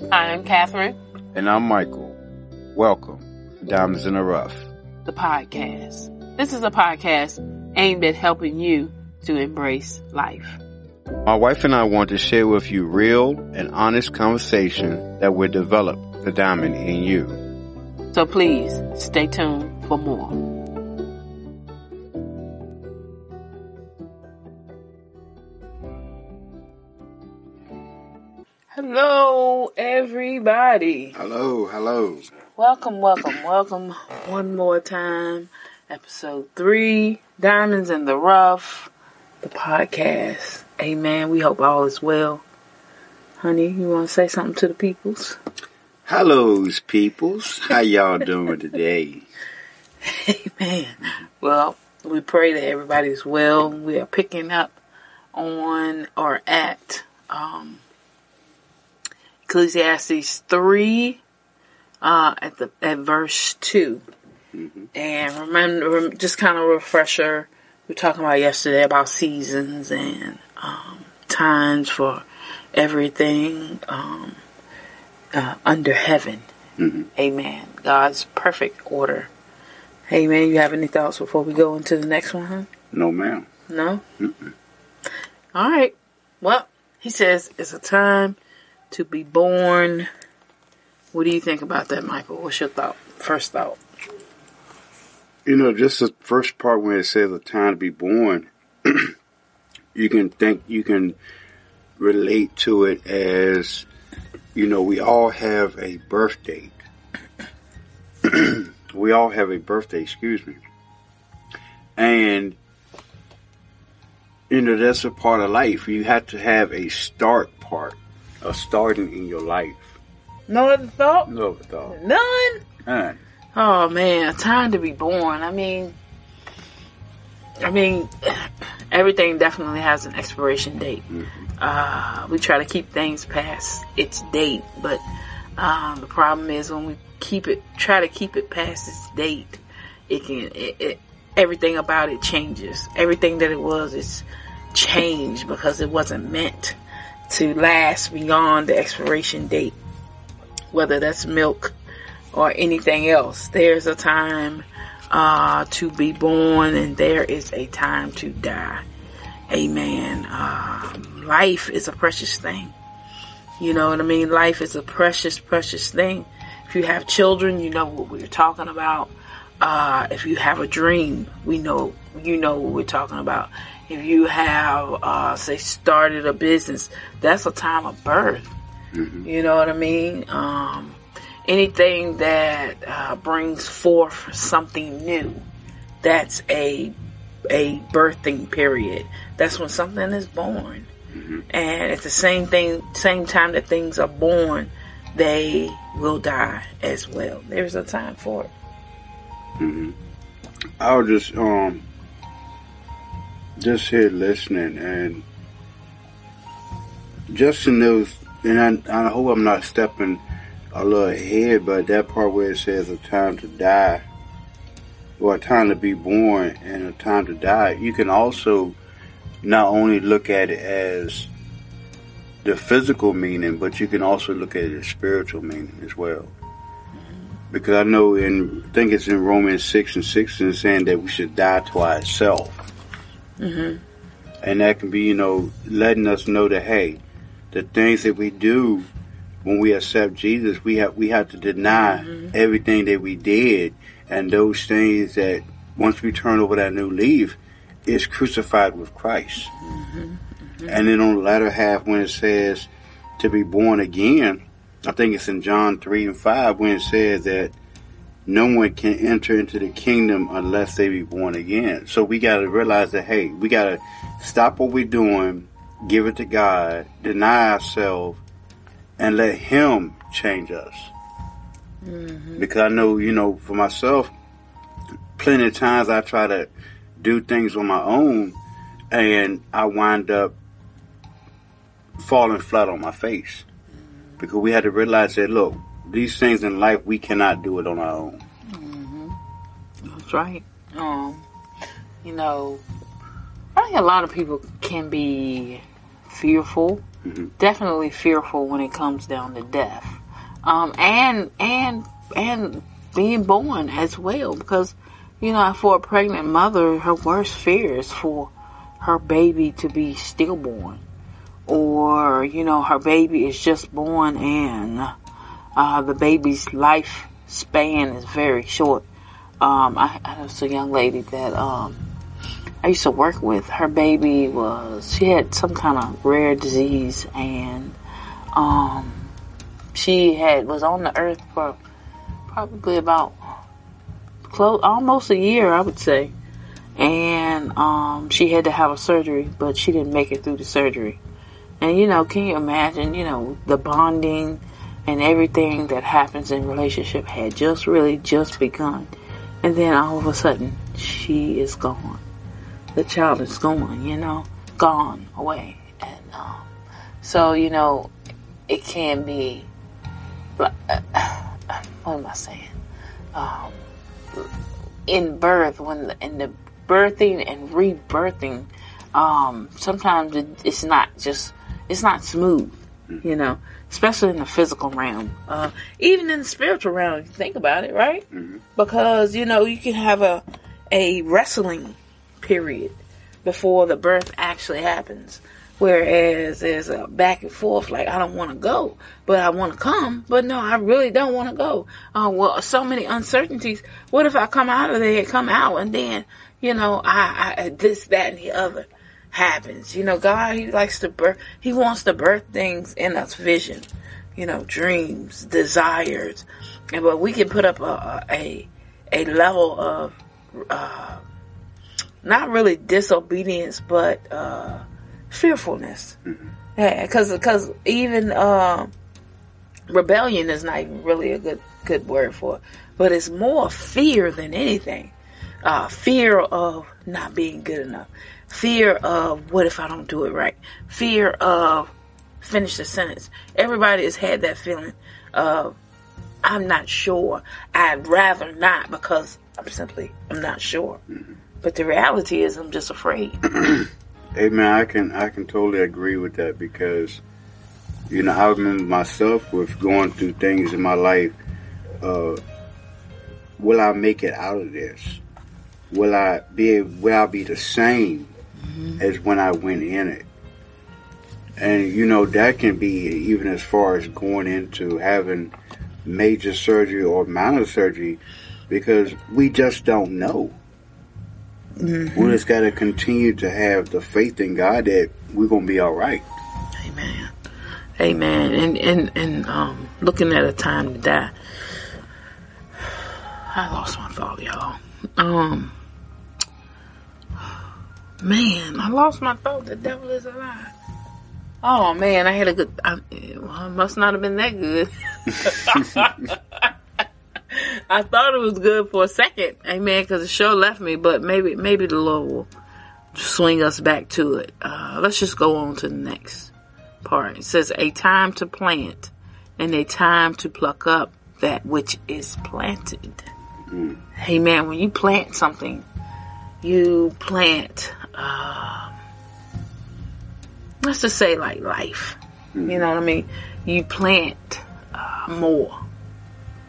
I'm Catherine, And I'm Michael. Welcome to Diamonds in the Rough. the podcast. This is a podcast aimed at helping you to embrace life. My wife and I want to share with you real and honest conversation that will develop the diamond in you. So please stay tuned for more. Hello, everybody. Hello, hello. Welcome, welcome, welcome one more time. Episode three, Diamonds in the Rough, the podcast. Amen. We hope all is well. Honey, you want to say something to the peoples? Hello's peoples. How y'all doing today? Amen. Well, we pray that everybody's well. We are picking up on or at um, Ecclesiastes 3 uh, at the at verse 2. And remember, just kind of refresher, we were talking about yesterday about seasons and um, times for everything um, uh, under heaven. Amen. God's perfect order. Amen. You have any thoughts before we go into the next one, huh? No, ma'am. No? All right. Well, he says it's a time to be born. What do you think about that, Michael? What's your thought? First thought. You know, just the first part when it says the time to be born, you can think, you can relate to it as, you know, we all have a birth date. we all have a birthday, excuse me. And, you know, that's a part of life. You have to have a start part, a starting in your life. No other thought? No other thought. None? None. Oh man, time to be born. I mean, I mean, everything definitely has an expiration date. Uh, we try to keep things past its date, but um, the problem is when we keep it, try to keep it past its date, it can, it, it, everything about it changes. Everything that it was is changed because it wasn't meant to last beyond the expiration date. Whether that's milk or anything else. There's a time uh, to be born and there is a time to die. Amen. Uh, life is a precious thing. You know what I mean? Life is a precious, precious thing. If you have children, you know what we're talking about. Uh, if you have a dream, we know, you know what we're talking about. If you have, uh, say, started a business, that's a time of birth. You know what I mean? Um, anything that uh, brings forth something new, that's a a birthing period. That's when something is born, and at the same thing, same time that things are born, they will die as well. There's a time for it. I'll just um just here listening and just in those and I, I hope I'm not stepping a little ahead, but that part where it says a time to die or a time to be born and a time to die, you can also not only look at it as the physical meaning, but you can also look at it as spiritual meaning as well. Because I know in I think it's in Romans six and six and saying that we should die to ourselves. Mm-hmm. And that can be, you know, letting us know that hey, the things that we do when we accept Jesus, we have we have to deny mm-hmm. everything that we did. And those things that once we turn over that new leaf is crucified with Christ. Mm-hmm. And then on the latter half when it says to be born again, I think it's in John three and five when it says that no one can enter into the kingdom unless they be born again. So we got to realize that, hey, we got to stop what we're doing, give it to God, deny ourselves, and let Him change us. Mm-hmm. Because I know, you know, for myself, plenty of times I try to do things on my own and I wind up falling flat on my face. Because we had to realize that, look, these things in life, we cannot do it on our own. That's right. Um, you know, I think a lot of people can be fearful, definitely fearful when it comes down to death, um, and and and being born as well because you know for a pregnant mother her worst fear is for her baby to be stillborn. Or you know her baby is just born and uh, the baby's life span is very short um, I, I was a young lady that um, I used to work with. Her baby was she had some kind of rare disease, and um, she had was on the earth for probably about close almost a year, I would say. And um, she had to have a surgery, but she didn't make it through the surgery. And you know, can you imagine? You know, the bonding and everything that happens in relationship had just really just begun, and then all of a sudden she is gone. The child is gone. You know, gone away, and um, so you know, it can be. What am I saying? Um, in birth, when the, in the birthing and rebirthing, um, sometimes it, it's not just it's not smooth, you know, especially in the physical realm. Uh, even in the spiritual realm, if you think about it, right? Because you know you can have a a wrestling period before the birth actually happens. Whereas there's a back and forth, like I don't want to go, but I want to come, but no, I really don't want to go. Uh, well, so many uncertainties. What if I come out of there, come out, and then, you know, I, I this, that, and the other happens. You know, God, He likes to birth, He wants to birth things in us, vision, you know, dreams, desires, and but we can put up a a, a level of uh, not really disobedience, but uh, fearfulness. Yeah, because because even uh, rebellion is not even really a good good word for it, but it's more fear than anything. Uh, fear of not being good enough. Fear of what if I don't do it right. Fear of finish the sentence. Everybody has had that feeling of I'm not sure. I'd rather not because I'm simply I'm not sure. But the reality is I'm just afraid. Hey man, I can I can totally agree with that because you know I remember myself with going through things in my life. Uh, will I make it out of this? Will I be will I be the same as when I went in it? And you know that can be even as far as going into having major surgery or minor surgery because we just don't know. We just got to continue to have the faith in God that we're gonna be all right. Amen. Amen. And and and um, looking at a time to die. I lost my thought, y'all. Um, man, I lost my thought. The devil is alive. Oh man, I had a good. I, well, it must not have been that good. I thought it was good for a second, amen, because the show left me. But maybe, maybe the Lord will swing us back to it. Uh, let's just go on to the next part. It says, "A time to plant, and a time to pluck up that which is planted." Amen. When you plant something, you plant. Um, let's just say like life. You know what I mean? You plant uh, more.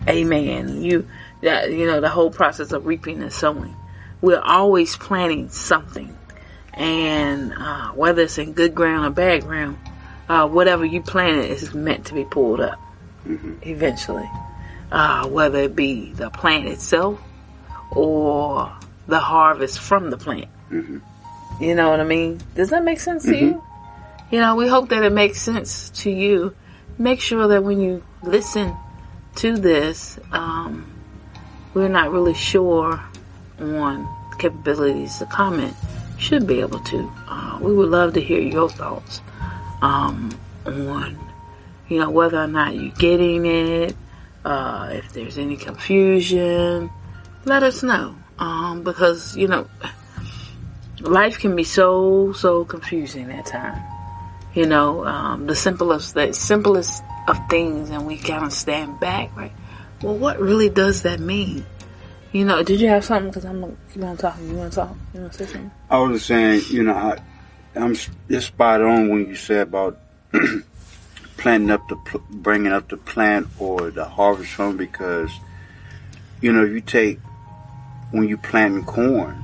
Amen. You that you know the whole process of reaping and sowing. We're always planting something, and uh, whether it's in good ground or bad ground, uh, whatever you planted is meant to be pulled up eventually. Uh, whether it be the plant itself or the harvest from the plant. You know what I mean? Does that make sense to you? You know, we hope that it makes sense to you. Make sure that when you listen to this, um, we're not really sure on capabilities to comment. Should be able to. Uh, we would love to hear your thoughts um, on, you know, whether or not you're getting it, uh, if there's any confusion. Let us know. Um, because, you know, life can be so, so confusing at times you know, um, the simplest, the simplest of things, and we kind of stand back, right? Well, what really does that mean? You know, did you have something? Because I'm gonna keep on talking. You want to talk? You want to say something? I was just saying, you know, I, I'm it's spot on when you said about planting up the bringing up the plant or the harvest from because you know you take when you planting corn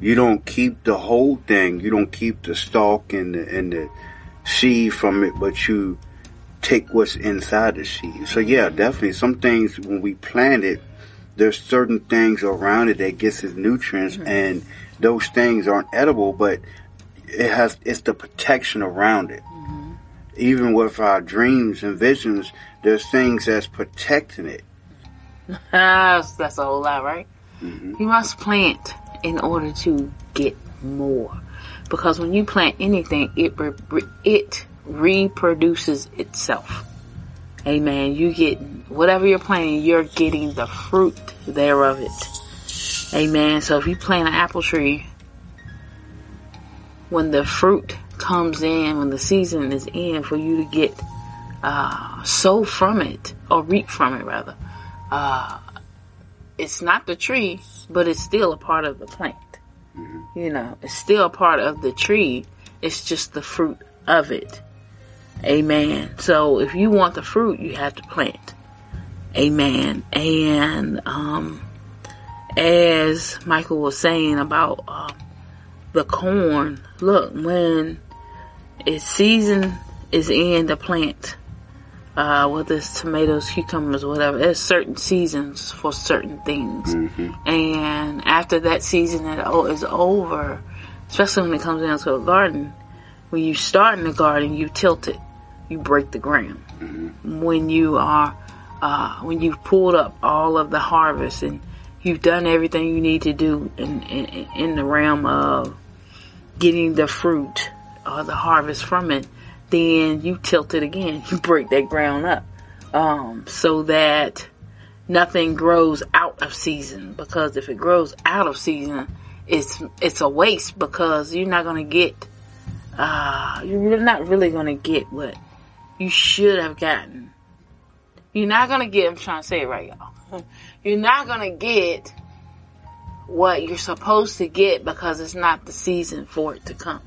you don't keep the whole thing you don't keep the stalk and the, and the seed from it but you take what's inside the seed so yeah definitely some things when we plant it there's certain things around it that gets its nutrients mm-hmm. and those things aren't edible but it has it's the protection around it mm-hmm. even with our dreams and visions there's things that's protecting it that's, that's a whole lot right mm-hmm. you must plant in order to get more. Because when you plant anything it it reproduces itself. Amen. You get whatever you're planting you're getting the fruit thereof it. Amen. So if you plant an apple tree when the fruit comes in, when the season is in, for you to get uh, sow from it or reap from it rather. Uh, it's not the tree, but it's still a part of the plant. Mm-hmm. You know, it's still a part of the tree. It's just the fruit of it. Amen. So if you want the fruit, you have to plant. Amen. And um, as Michael was saying about um, the corn, look, when its season is in the plant, uh, whether it's tomatoes, cucumbers, whatever, there's certain seasons for certain things. Mm-hmm. And after that season it all is over, especially when it comes down to a garden, when you start in the garden, you tilt it, you break the ground. Mm-hmm. When you are, uh, when you've pulled up all of the harvest and you've done everything you need to do in, in, in the realm of getting the fruit or the harvest from it, then you tilt it again. You break that ground up. Um, so that nothing grows out of season because if it grows out of season, it's, it's a waste because you're not to get, uh, you're not really to get what you should have gotten. You're not to get, I'm trying to say it right, y'all. You're not to get what you're supposed to get because it's not the season for it to come.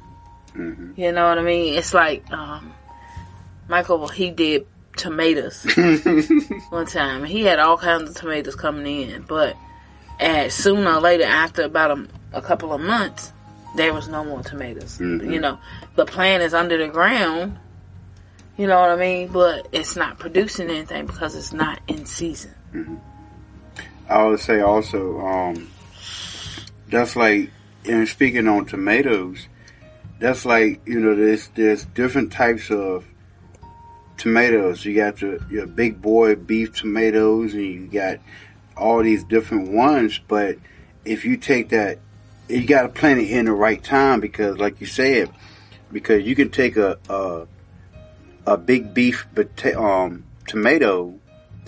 Mm-hmm. You know what I mean? It's like um, Michael. He did tomatoes one time. He had all kinds of tomatoes coming in, but at sooner or later, after about a, a couple of months, there was no more tomatoes. Mm-hmm. You know, the plant is under the ground. You know what I mean? But it's not producing anything because it's not in season. Mm-hmm. I would say also, um, that's like, and speaking on tomatoes, that's like you know there's there's different types of tomatoes. You got your your big boy beef tomatoes, and you got all these different ones. But if you take that, you got to plant it in the right time because, like you said, because you can take a a, a big beef um, tomato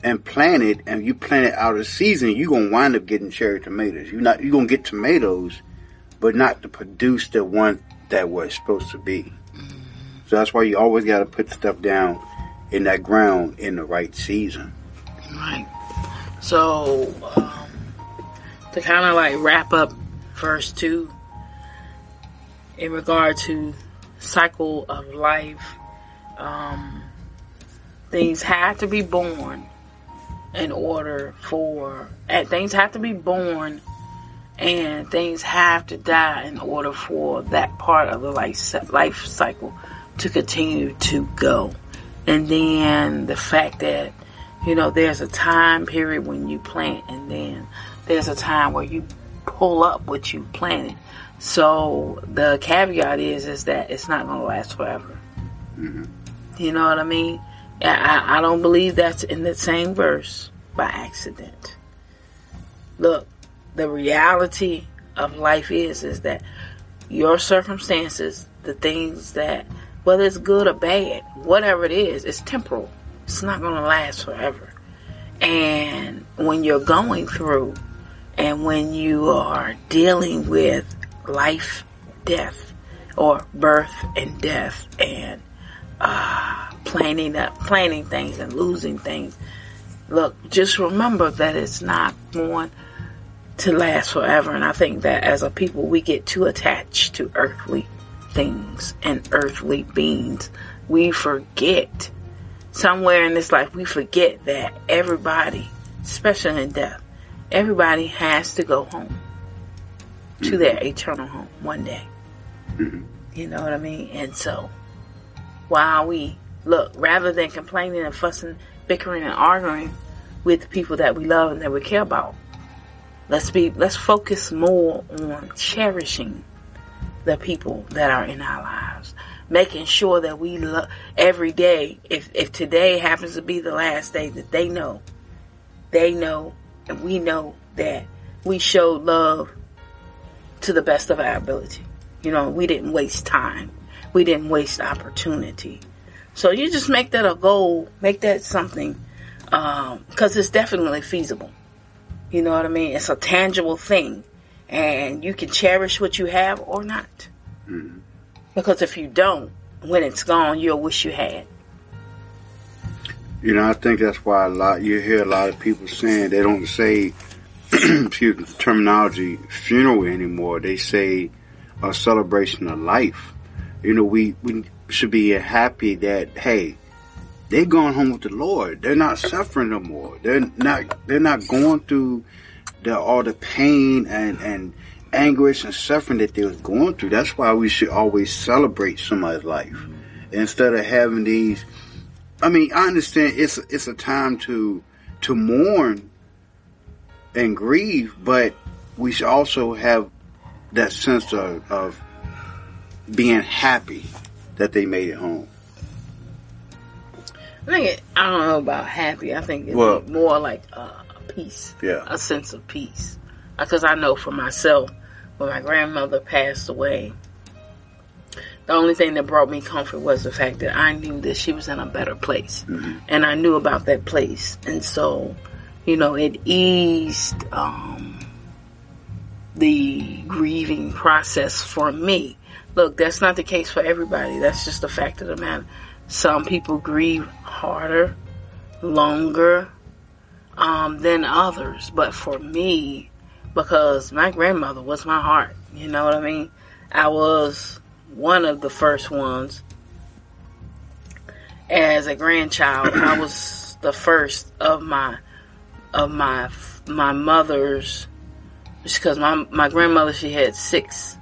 and plant it, and you plant it out of season, you're gonna wind up getting cherry tomatoes. You're not you're gonna get tomatoes, but not to produce the one that was supposed to be. So that's why you always got to put stuff down in that ground in the right season. Right. So um, to kind of like wrap up verse two in regard to cycle of life. Um, things have to be born in order for and things have to be born and things have to die in order for that part of the life life cycle to continue to go. And then the fact that you know there's a time period when you plant and then there's a time where you pull up what you planted. So the caveat is is that it's not going to last forever. Mm-hmm. You know what I mean? I, I don't believe that's in the same verse by accident. Look, the reality of life is is that your circumstances, the things that whether it's good or bad, whatever it is, it's temporal. It's not going to last forever. And when you're going through and when you are dealing with life, death, or birth and death and uh, planning up, planning things and losing things. Look, just remember that it's not going to last forever. And I think that as a people, we get too attached to earthly things and earthly beings. We forget somewhere in this life, we forget that everybody, especially in death, everybody has to go home to their mm-hmm. eternal home one day. Mm-hmm. You know what I mean? And so, while we look, rather than complaining and fussing, bickering and arguing with the people that we love and that we care about, let's be, let's focus more on cherishing the people that are in our lives. Making sure that we love every day. If, if today happens to be the last day that they know, they know and we know that we showed love to the best of our ability. You know, we didn't waste time. We didn't waste opportunity. So you just make that a goal, make that something, um, cause it's definitely feasible. You know what I mean? It's a tangible thing and you can cherish what you have or not. Mm-hmm. Because if you don't, when it's gone, you'll wish you had. You know, I think that's why a lot you hear a lot of people saying they don't say excuse me, the terminology funeral anymore. They say a celebration of life. You know, we, we should be happy that hey, they're going home with the Lord. They're not suffering no more. They're not they're not going through the all the pain and, and anguish and suffering that they was going through. That's why we should always celebrate somebody's life instead of having these. I mean, I understand it's it's a time to to mourn and grieve, but we should also have that sense of, of being happy that they made it home. I think it, I don't know about happy. I think it's well, more like uh, a peace. Yeah, a sense of peace. Because I know for myself, when my grandmother passed away, the only thing that brought me comfort was the fact that I knew that she was in a better place, mm-hmm. and I knew about that place, and so you know, it eased um, the grieving process for me. Look, that's not the case for everybody. That's just a fact of the matter. Some people grieve harder, longer um, than others. But for me, because my grandmother was my heart, you know what I mean? I was one of the first ones. As a grandchild, I was the first of my of my my mother's because my my grandmother she had six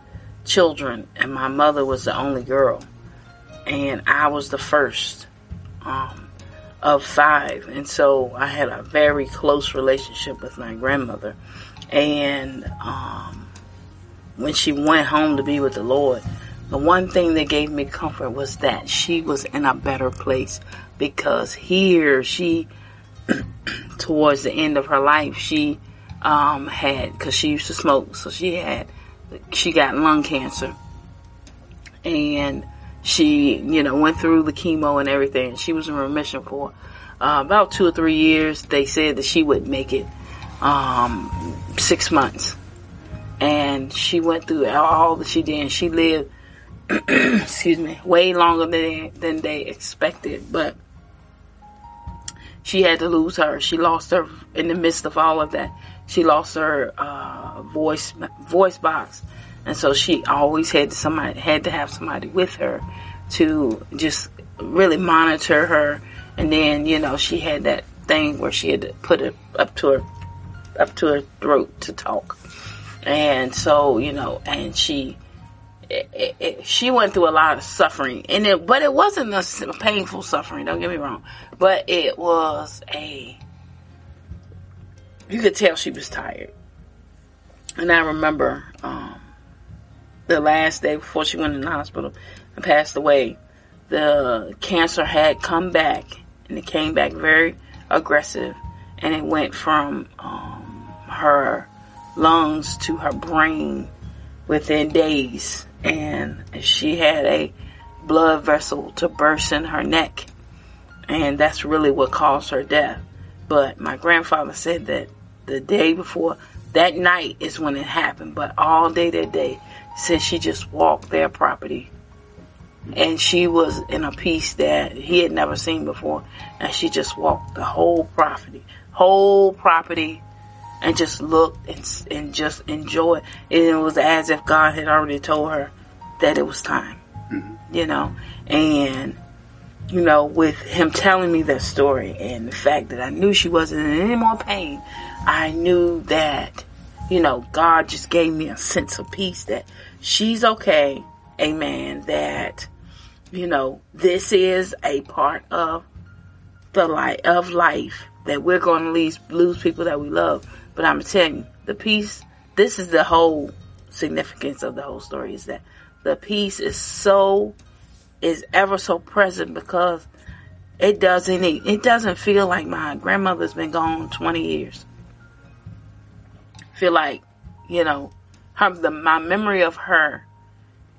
children and my mother was the only girl and I was the first um, of five. And so I had a very close relationship with my grandmother. And um, when she went home to be with the Lord the one thing that gave me comfort was that she was in a better place because here she towards the end of her life, she um, had because she used to smoke, so she had she got lung cancer, and she you know went through the chemo and everything. She was in remission for uh, about two or three years. They said that she would make it um, six months, and she went through all that she did. And she lived, excuse me, way longer than than they expected, but she had to lose her. She lost her in the midst of all of that. She lost her uh, voice voice box, and so she always had somebody had to have somebody with her to just really monitor her. And then you know she had that thing where she had to put it up to her up to her throat to talk, and so you know, and she it, it, she went through a lot of suffering, and it, but it wasn't a painful suffering. Don't get me wrong, but it was a. You could tell she was tired, and I remember um, the last day before she went in the hospital and passed away. The cancer had come back, and it came back very aggressive, and it went from um, her lungs to her brain within days and she had a blood vessel to burst in her neck. And that's really what caused her death. But my grandfather said that the day before, that night is when it happened. But all day that day, since she just walked their property. And she was in a peace that he had never seen before. And she just walked the whole property, whole property and just looked and, and just enjoyed. And it was as if God had already told her that it was time. Mm-hmm. you know, and you know, with him telling me that story and the fact that I knew she wasn't in any more pain, I knew that, you know, God just gave me a sense of peace that she's okay. Amen. That, you know, this is a part of the light of life that we're going to lose, lose people that we love. But I'm telling you, the peace, this is the whole significance of the whole story is that the peace is so is ever so present because it doesn't it doesn't feel like my grandmother's been gone 20 years feel like you know her the my memory of her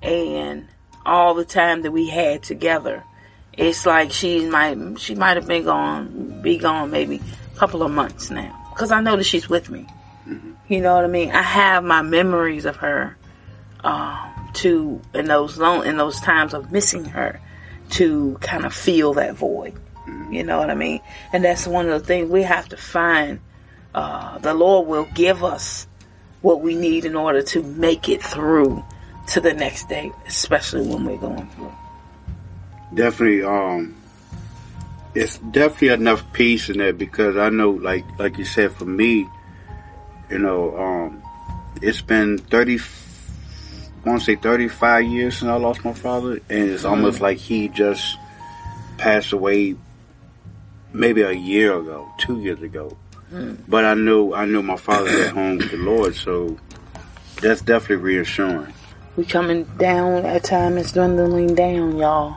and all the time that we had together it's like she might she might have been gone be gone maybe a couple of months now because i know that she's with me mm-hmm. you know what i mean i have my memories of her um, to in those long in those times of missing her to kind of fill that void. You know what I mean? And that's one of the things we have to find. Uh, the Lord will give us what we need in order to make it through to the next day, especially when we're going through. Definitely, um, it's definitely enough peace in there because I know, like, like you said, for me, you know, um, it's been 30, I want to say 35 years since I lost my father, and it's mm almost like he just passed away maybe a year ago, two years ago. Mm. But I knew I knew my father at home with the Lord, so that's definitely reassuring. We coming down. Our time is dwindling down, y'all.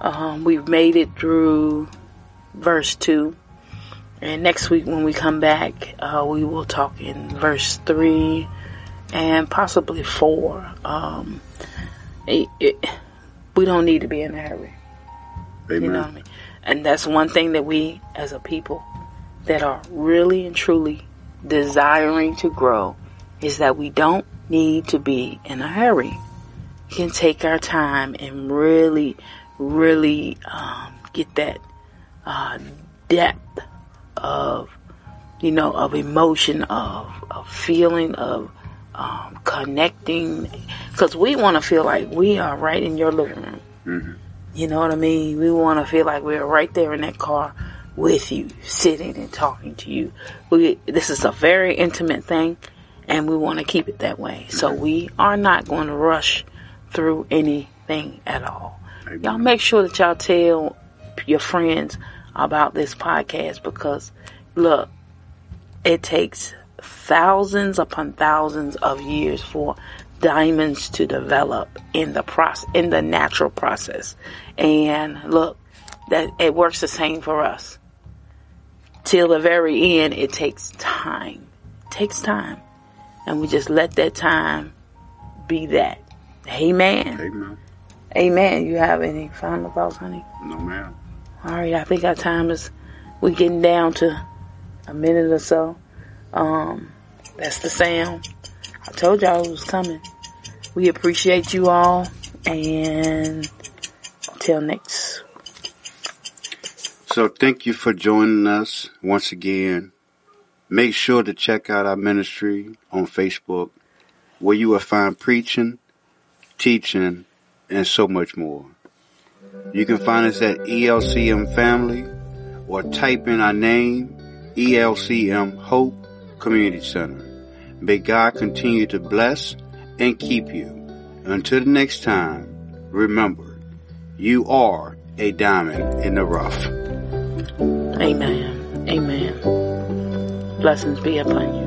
Um, we've made it through verse two, and next week when we come back, uh, we will talk in verse three and possibly four. Um, it, it, we don't need to be in a hurry. Amen. You know what I mean? And that's one thing that we, as a people, that are really and truly desiring to grow, is that we don't need to be in a hurry. We can take our time and really, really um, get that uh, depth of, you know, of emotion, of, of feeling, of um, connecting because we want to feel like we are right in your living room. Mm-hmm. You know what I mean? We want to feel like we're right there in that car with you, sitting and talking to you. We this is a very intimate thing, and we want to keep it that way. So we are not going to rush through anything at all. Amen. Y'all make sure that y'all tell your friends about this podcast because look, it takes thousands upon thousands of years for diamonds to develop in the process, in the natural process. And look, that it works the same for us. Till the very end, it takes time. It takes time. And we just let that time be that. Amen. Amen. Amen. You have any final thoughts, honey? No, ma'am. All right. I think our time is, we're getting down to a minute or so. Um, that's the sound. I told y'all it was coming. We appreciate you all and until next. So thank you for joining us once again. Make sure to check out our ministry on Facebook where you will find preaching, teaching, and so much more. You can find us at ELCM Family or type in our name, ELCM Hope Community Center. May God continue to bless and keep you. Until the next time, remember, you are a diamond in the rough. Amen. Amen. Blessings be upon you.